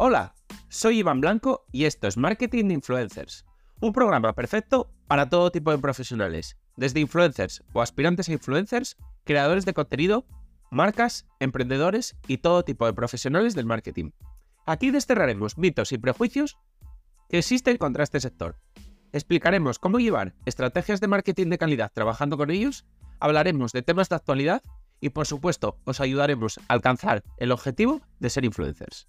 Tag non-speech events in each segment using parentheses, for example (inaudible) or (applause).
Hola, soy Iván Blanco y esto es Marketing de Influencers, un programa perfecto para todo tipo de profesionales, desde influencers o aspirantes a influencers, creadores de contenido, marcas, emprendedores y todo tipo de profesionales del marketing. Aquí desterraremos mitos y prejuicios que existen contra este sector. Explicaremos cómo llevar estrategias de marketing de calidad trabajando con ellos, hablaremos de temas de actualidad y por supuesto os ayudaremos a alcanzar el objetivo de ser influencers.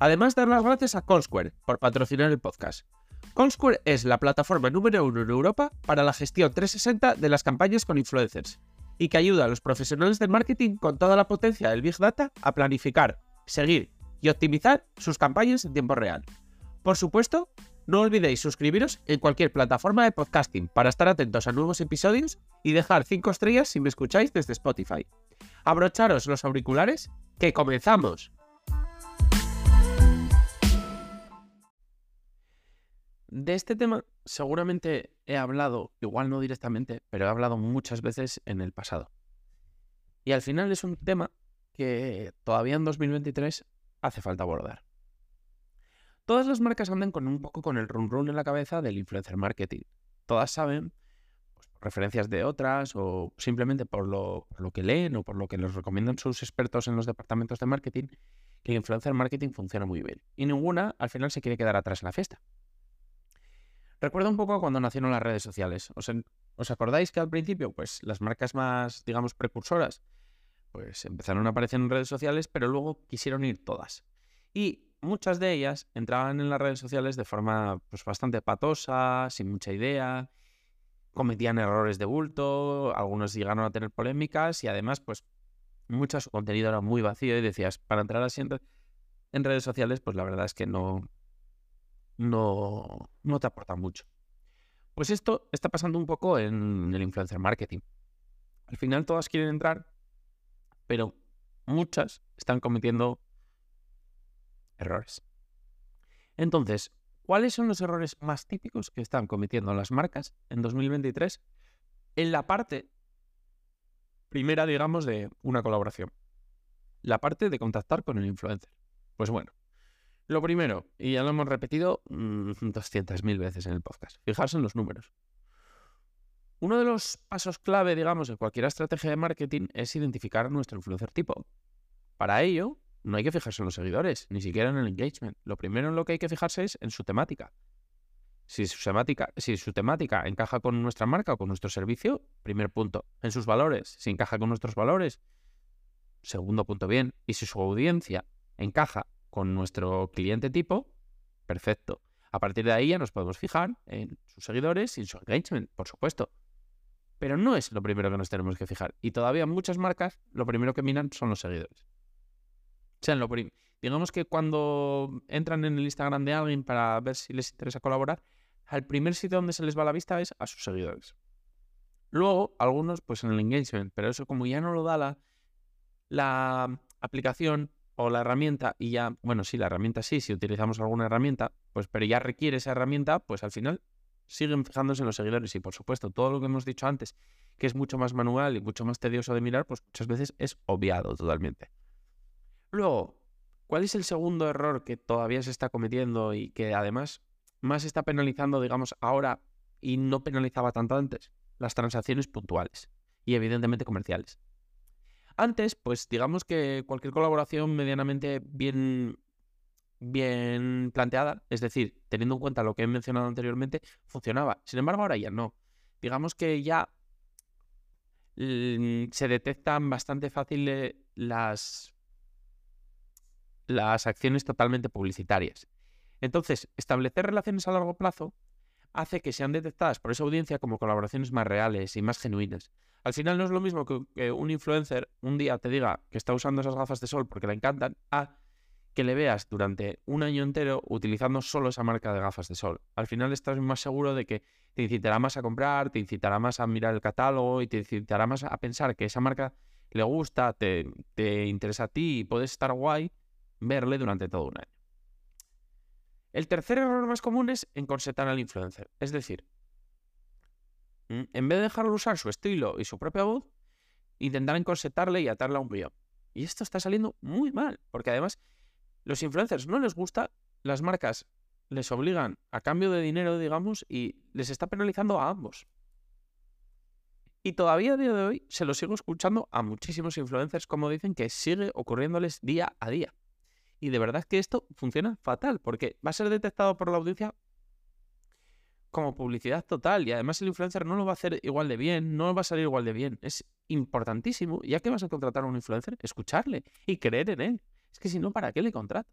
Además, dar las gracias a Consquare por patrocinar el podcast. Consquare es la plataforma número uno en Europa para la gestión 360 de las campañas con influencers y que ayuda a los profesionales del marketing con toda la potencia del Big Data a planificar, seguir y optimizar sus campañas en tiempo real. Por supuesto, no olvidéis suscribiros en cualquier plataforma de podcasting para estar atentos a nuevos episodios y dejar 5 estrellas si me escucháis desde Spotify. Abrocharos los auriculares, que comenzamos. De este tema seguramente he hablado, igual no directamente, pero he hablado muchas veces en el pasado. Y al final es un tema que todavía en 2023 hace falta abordar. Todas las marcas andan con un poco con el run run en la cabeza del influencer marketing. Todas saben, pues, por referencias de otras o simplemente por lo, por lo que leen o por lo que les recomiendan sus expertos en los departamentos de marketing, que el influencer marketing funciona muy bien. Y ninguna al final se quiere quedar atrás en la fiesta. Recuerdo un poco cuando nacieron las redes sociales. ¿Os, acordáis que al principio, pues las marcas más, digamos, precursoras, pues empezaron a aparecer en redes sociales, pero luego quisieron ir todas. Y muchas de ellas entraban en las redes sociales de forma pues, bastante patosa, sin mucha idea, cometían errores de bulto, algunos llegaron a tener polémicas y además, pues, mucho su contenido era muy vacío y decías, para entrar así en redes sociales, pues la verdad es que no, no, no te aporta mucho. Pues esto está pasando un poco en el influencer marketing. Al final todas quieren entrar, pero muchas están cometiendo errores. Entonces, ¿cuáles son los errores más típicos que están cometiendo las marcas en 2023 en la parte primera, digamos, de una colaboración? La parte de contactar con el influencer. Pues bueno, lo primero, y ya lo hemos repetido 200.000 mm, (laughs) veces en el podcast, fijarse en los números. Uno de los pasos clave, digamos, de cualquier estrategia de marketing es identificar a nuestro influencer tipo. Para ello, no hay que fijarse en los seguidores, ni siquiera en el engagement. Lo primero en lo que hay que fijarse es en su temática. Si su temática, si su temática encaja con nuestra marca o con nuestro servicio, primer punto. En sus valores, si encaja con nuestros valores, segundo punto bien. Y si su audiencia encaja con nuestro cliente tipo, perfecto. A partir de ahí ya nos podemos fijar en sus seguidores y en su engagement, por supuesto. Pero no es lo primero que nos tenemos que fijar. Y todavía muchas marcas lo primero que miran son los seguidores. O sea, digamos que cuando entran en el Instagram de alguien para ver si les interesa colaborar, al primer sitio donde se les va la vista es a sus seguidores. Luego, algunos, pues en el engagement, pero eso como ya no lo da la, la aplicación, o la herramienta y ya, bueno, sí, la herramienta sí, si utilizamos alguna herramienta, pues pero ya requiere esa herramienta, pues al final siguen fijándose en los seguidores y por supuesto todo lo que hemos dicho antes, que es mucho más manual y mucho más tedioso de mirar, pues muchas veces es obviado totalmente. Luego, ¿cuál es el segundo error que todavía se está cometiendo y que además más está penalizando, digamos, ahora y no penalizaba tanto antes? Las transacciones puntuales y evidentemente comerciales. Antes, pues digamos que cualquier colaboración medianamente bien, bien planteada, es decir, teniendo en cuenta lo que he mencionado anteriormente, funcionaba. Sin embargo, ahora ya no. Digamos que ya mm, se detectan bastante fácil las, las acciones totalmente publicitarias. Entonces, establecer relaciones a largo plazo hace que sean detectadas por esa audiencia como colaboraciones más reales y más genuinas. Al final no es lo mismo que, un influencer un día te diga que está usando esas gafas de sol porque le encantan, a que le veas durante un año entero utilizando solo esa marca de gafas de sol. Al final estás más seguro de que te incitará más a comprar, te incitará más a mirar el catálogo y te incitará más a pensar que esa marca le gusta, te, te interesa a ti y puedes estar guay verle durante todo un año. El tercer error más común es encorsetar al influencer. Es decir, Mm, en vez de dejarlo usar su estilo y su propia voz, intentar encorsetarle y atarle a un guion. Y esto está saliendo muy mal, porque además Los influencers no les gusta, las marcas les obligan a cambio de dinero, digamos, y les está penalizando a ambos. Y todavía a día de hoy se lo sigo escuchando a muchísimos influencers como dicen que sigue ocurriéndoles día a día. Y de verdad que esto funciona fatal porque va a ser detectado por la audiencia como publicidad total y además el influencer no lo va a hacer igual de bien, no va a salir igual de bien. Es importantísimo, ya que vas a contratar a un influencer, escucharle y creer en él. Es que si no, ¿para qué le contratas?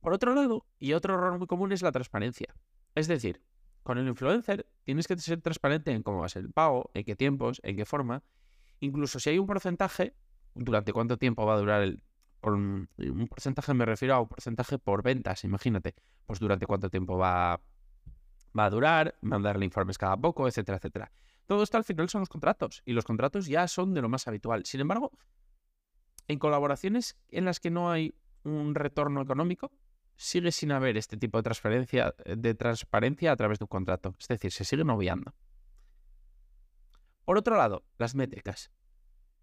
Por otro lado, y otro error muy común es la transparencia. Es decir, con el influencer tienes que ser transparente en cómo va a ser el pago, en qué tiempos, en qué forma. Incluso si hay un porcentaje, durante cuánto tiempo va a durar el... Un, porcentaje me refiero a un porcentaje por ventas, imagínate. Pues durante cuánto tiempo va, va a durar, mandarle informes cada poco, etcétera, etcétera. Todo esto al final son los contratos y los contratos ya son de lo más habitual. Sin embargo, en colaboraciones en las que no hay un retorno económico, sigue sin haber este tipo de transferencia de transparencia a través de un contrato. Es decir, se siguen obviando. Por otro lado, las métricas.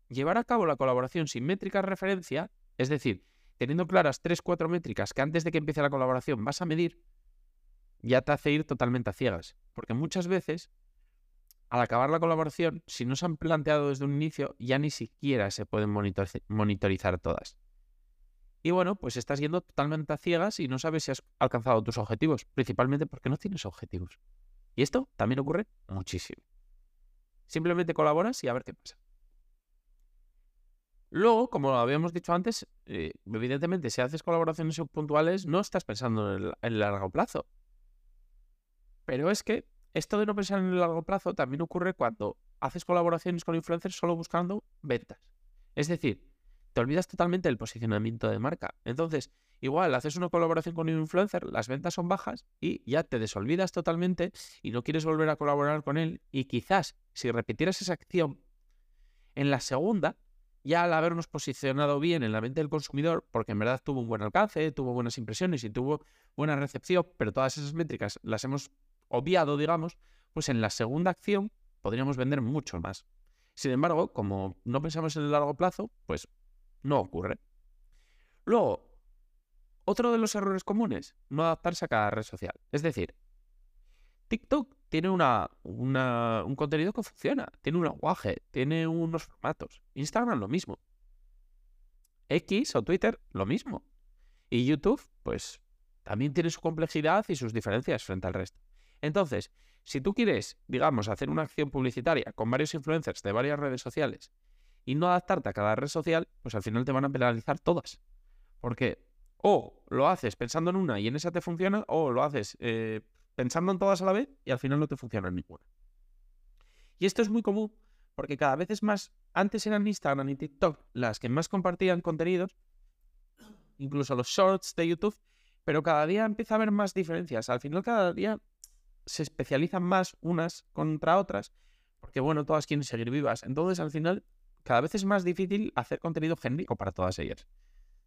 Llevar a cabo la colaboración sin métricas referencia, es decir, teniendo claras 3-4 métricas que antes de que empiece la colaboración vas a medir, ya te hace ir totalmente a ciegas. Porque muchas veces, al acabar la colaboración, si no se han planteado desde un inicio, ya ni siquiera se pueden monitorizar todas. Y bueno, pues estás yendo totalmente a ciegas y no sabes si has alcanzado tus objetivos, principalmente porque no tienes objetivos. Y esto también ocurre muchísimo. Simplemente colaboras y a ver qué pasa. Luego, como habíamos dicho antes, eh, evidentemente si haces colaboraciones puntuales no estás pensando en el, largo plazo. Pero es que esto de no pensar en el largo plazo también ocurre cuando haces colaboraciones con influencers solo buscando ventas. Es decir, te olvidas totalmente del posicionamiento de marca. Entonces, igual haces una colaboración con un influencer, las ventas son bajas y ya te desolvidas totalmente y no quieres volver a colaborar con él. Y quizás si repitieras esa acción en la segunda, ya al habernos posicionado bien en la mente del consumidor, porque en verdad tuvo un buen alcance, tuvo buenas impresiones y tuvo buena recepción, pero todas esas métricas las hemos obviado, digamos, pues en la segunda acción podríamos vender mucho más. Sin embargo, como no pensamos en el largo plazo, pues no ocurre. Luego, otro de los errores comunes, no adaptarse a cada red social. Es decir, TikTok tiene una, un contenido que funciona, tiene un lenguaje, tiene unos formatos. Instagram lo mismo. X o Twitter lo mismo. Y YouTube, pues también tiene su complejidad y sus diferencias frente al resto. Entonces, si tú quieres, digamos, hacer una acción publicitaria con varios influencers de varias redes sociales y no adaptarte a cada red social, pues al final te van a penalizar todas. Porque o lo haces pensando en una y en esa te funciona, o lo haces eh, pensando en todas a la vez y al final no te funciona ninguna. Y esto es muy común porque cada vez es más, antes eran Instagram y TikTok las que más compartían contenidos, incluso los shorts de YouTube, pero cada día empieza a haber más diferencias. Al final cada día se especializan más unas contra otras, porque bueno, todas quieren seguir vivas. Entonces al final cada vez es más difícil hacer contenido genérico para todas ellas.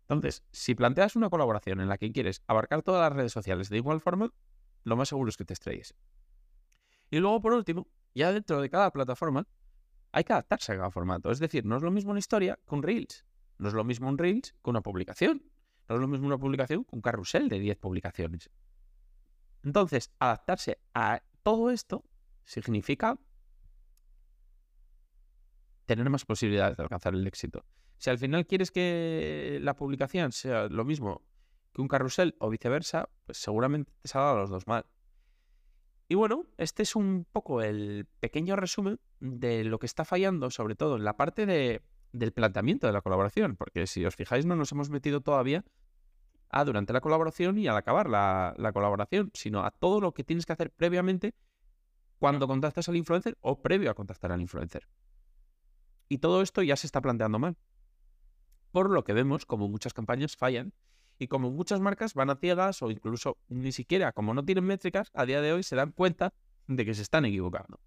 Entonces, si planteas una colaboración en la que quieres abarcar todas las redes sociales de igual forma, lo más seguro es que te estrelles. Y luego, por último, ya dentro de cada plataforma, hay que adaptarse a cada formato. Es decir, no es lo mismo una historia con Reels. No es lo mismo un Reels con una publicación. No es lo mismo una publicación con un carrusel de 10 publicaciones. Entonces, adaptarse a todo esto significa tener más posibilidades de alcanzar el éxito. Si al final quieres que la publicación sea lo mismo que un carrusel o viceversa, pues seguramente te salga a los dos mal. Y bueno, este es un poco el pequeño resumen de lo que está fallando, sobre todo en la parte de, del planteamiento de la colaboración, porque si os fijáis no nos hemos metido todavía a durante la colaboración y al acabar la, la colaboración, sino a todo lo que tienes que hacer previamente cuando contactas al influencer o previo a contactar al influencer. Y todo esto ya se está planteando mal. Por lo que vemos como muchas campañas fallan y como muchas marcas van a ciegas o incluso ni siquiera, como no tienen métricas, a día de hoy se dan cuenta de que se están equivocando.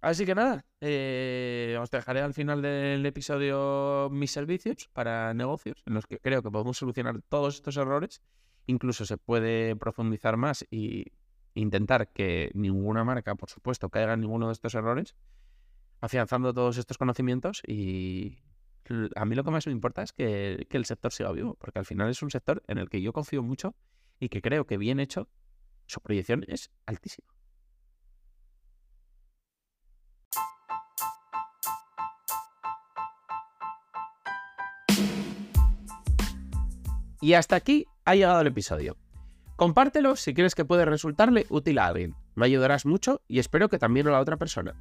Así que nada, eh, os dejaré al final del episodio mis servicios para negocios, en los que creo que podemos solucionar todos estos errores. Incluso se puede profundizar más y intentar que ninguna marca, por supuesto, caiga en ninguno de estos errores afianzando todos estos conocimientos y a mí lo que más me importa es que, el sector siga vivo, porque al final es un sector en el que yo confío mucho y que creo que bien hecho, su proyección es altísima. Y hasta aquí ha llegado el episodio. Compártelo si quieres que puede resultarle útil a alguien. Me ayudarás mucho y espero que también a la otra persona.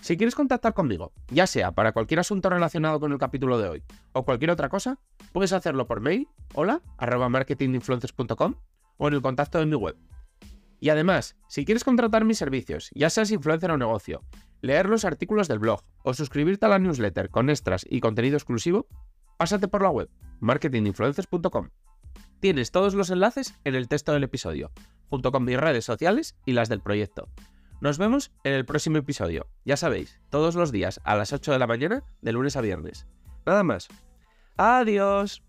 Si quieres contactar conmigo, ya sea para cualquier asunto relacionado con el capítulo de hoy o cualquier otra cosa, puedes hacerlo por mail, hola, arroba marketinginfluencers.com o en el contacto de mi web. Y además, si quieres contratar mis servicios, ya seas influencer o negocio, leer los artículos del blog o suscribirte a la newsletter con extras y contenido exclusivo, pásate por la web marketinginfluencers.com. Tienes todos los enlaces en el texto del episodio, junto con mis redes sociales y las del proyecto. Nos vemos en el próximo episodio, ya sabéis, todos los días a las 8 de la mañana, de lunes a viernes. Nada más. Adiós.